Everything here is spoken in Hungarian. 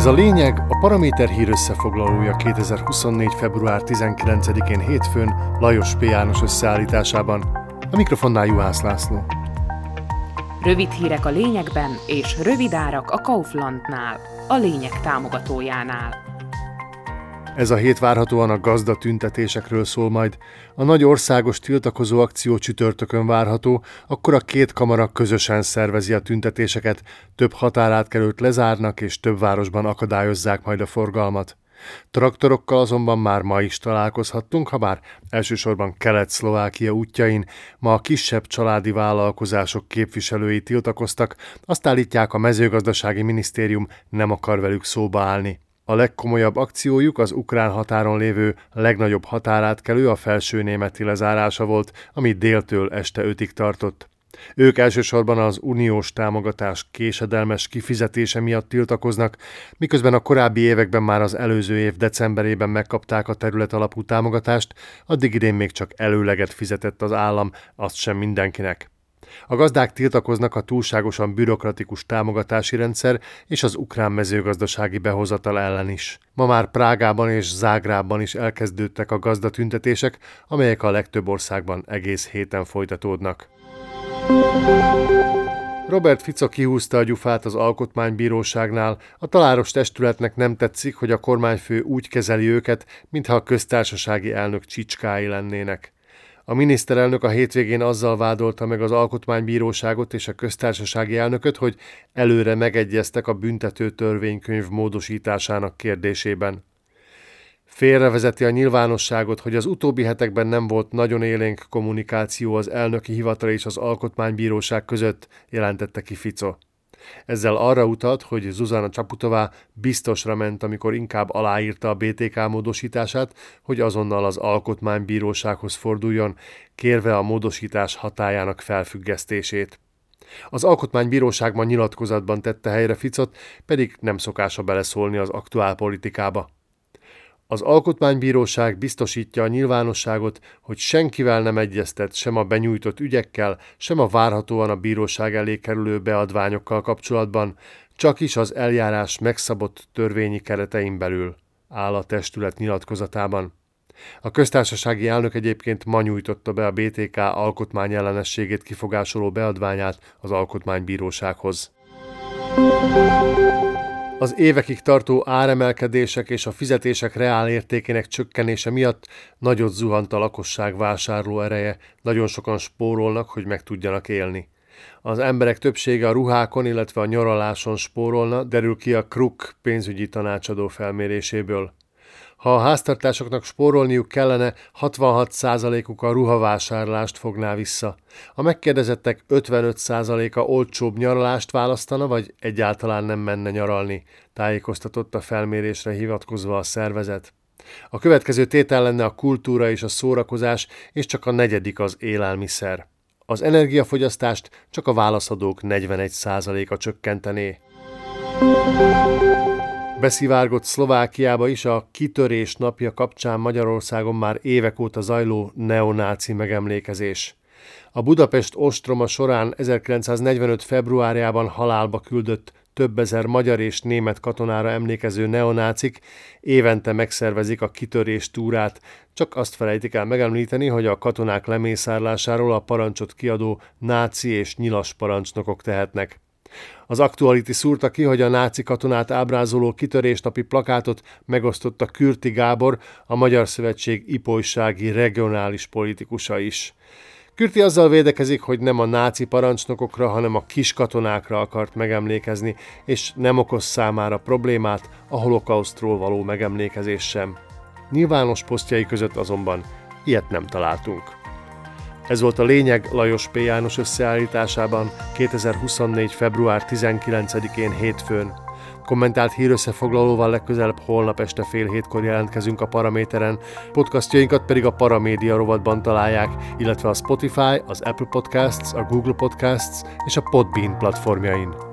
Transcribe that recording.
Ez a lényeg a Paraméter hír összefoglalója 2024. február 19-én hétfőn Lajos P. János összeállításában. A mikrofonnál Juhász László. Rövid hírek a lényegben és rövid árak a Kauflandnál, a lényeg támogatójánál. Ez a hét várhatóan a gazda tüntetésekről szól majd. A nagy országos tiltakozó akció csütörtökön várható, akkor a két kamara közösen szervezi a tüntetéseket, több határátkelőt lezárnak és több városban akadályozzák majd a forgalmat. Traktorokkal azonban már ma is találkozhattunk, ha bár elsősorban Kelet-Szlovákia útjain ma a kisebb családi vállalkozások képviselői tiltakoztak, azt állítják a mezőgazdasági minisztérium nem akar velük szóba állni. A legkomolyabb akciójuk az ukrán határon lévő legnagyobb határátkelő a felső németi lezárása volt, ami déltől este ötig tartott. Ők elsősorban az uniós támogatás késedelmes kifizetése miatt tiltakoznak, miközben a korábbi években már az előző év decemberében megkapták a terület alapú támogatást, addig idén még csak előleget fizetett az állam, azt sem mindenkinek. A gazdák tiltakoznak a túlságosan bürokratikus támogatási rendszer és az ukrán mezőgazdasági behozatal ellen is. Ma már Prágában és Zágrában is elkezdődtek a gazdatüntetések, amelyek a legtöbb országban egész héten folytatódnak. Robert Fico kihúzta a gyufát az alkotmánybíróságnál. A taláros testületnek nem tetszik, hogy a kormányfő úgy kezeli őket, mintha a köztársasági elnök csicskái lennének. A miniszterelnök a hétvégén azzal vádolta meg az alkotmánybíróságot és a köztársasági elnököt, hogy előre megegyeztek a büntető törvénykönyv módosításának kérdésében. Félrevezeti a nyilvánosságot, hogy az utóbbi hetekben nem volt nagyon élénk kommunikáció az elnöki hivatal és az alkotmánybíróság között, jelentette ki Fico. Ezzel arra utalt, hogy Zuzana Csaputová biztosra ment, amikor inkább aláírta a BTK módosítását, hogy azonnal az alkotmánybírósághoz forduljon, kérve a módosítás hatájának felfüggesztését. Az alkotmánybíróságban nyilatkozatban tette helyre Ficot, pedig nem szokása beleszólni az aktuál politikába. Az Alkotmánybíróság biztosítja a nyilvánosságot, hogy senkivel nem egyeztet sem a benyújtott ügyekkel, sem a várhatóan a bíróság elé kerülő beadványokkal kapcsolatban, csak is az eljárás megszabott törvényi keretein belül, áll a testület nyilatkozatában. A köztársasági elnök egyébként ma nyújtotta be a BTK alkotmányellenességét kifogásoló beadványát az Alkotmánybírósághoz. Az évekig tartó áremelkedések és a fizetések reál értékének csökkenése miatt nagyot zuhant a lakosság vásárló ereje, nagyon sokan spórolnak, hogy meg tudjanak élni. Az emberek többsége a ruhákon, illetve a nyaraláson spórolna, derül ki a Kruk pénzügyi tanácsadó felméréséből. Ha a háztartásoknak spórolniuk kellene, 66%-uk a ruhavásárlást fogná vissza. A megkérdezettek 55%-a olcsóbb nyaralást választana, vagy egyáltalán nem menne nyaralni, tájékoztatott a felmérésre hivatkozva a szervezet. A következő tétel lenne a kultúra és a szórakozás, és csak a negyedik az élelmiszer. Az energiafogyasztást csak a válaszadók 41%-a csökkentené. Beszivárgott Szlovákiába is a kitörés napja kapcsán Magyarországon már évek óta zajló neonáci megemlékezés. A Budapest ostroma során 1945. februárjában halálba küldött több ezer magyar és német katonára emlékező neonácik évente megszervezik a kitörés túrát, csak azt felejtik el megemlíteni, hogy a katonák lemészárlásáról a parancsot kiadó náci és nyilas parancsnokok tehetnek. Az Actuality szúrta ki, hogy a náci katonát ábrázoló kitörésnapi plakátot megosztotta Kürti Gábor, a Magyar Szövetség ipolysági regionális politikusa is. Kürti azzal védekezik, hogy nem a náci parancsnokokra, hanem a kis katonákra akart megemlékezni, és nem okoz számára problémát a holokausztról való megemlékezés sem. Nyilvános posztjai között azonban ilyet nem találtunk. Ez volt a lényeg Lajos P. János összeállításában 2024. február 19-én hétfőn. Kommentált hírösszefoglalóval legközelebb holnap este fél hétkor jelentkezünk a Paraméteren, podcastjainkat pedig a Paramédia rovatban találják, illetve a Spotify, az Apple Podcasts, a Google Podcasts és a Podbean platformjain.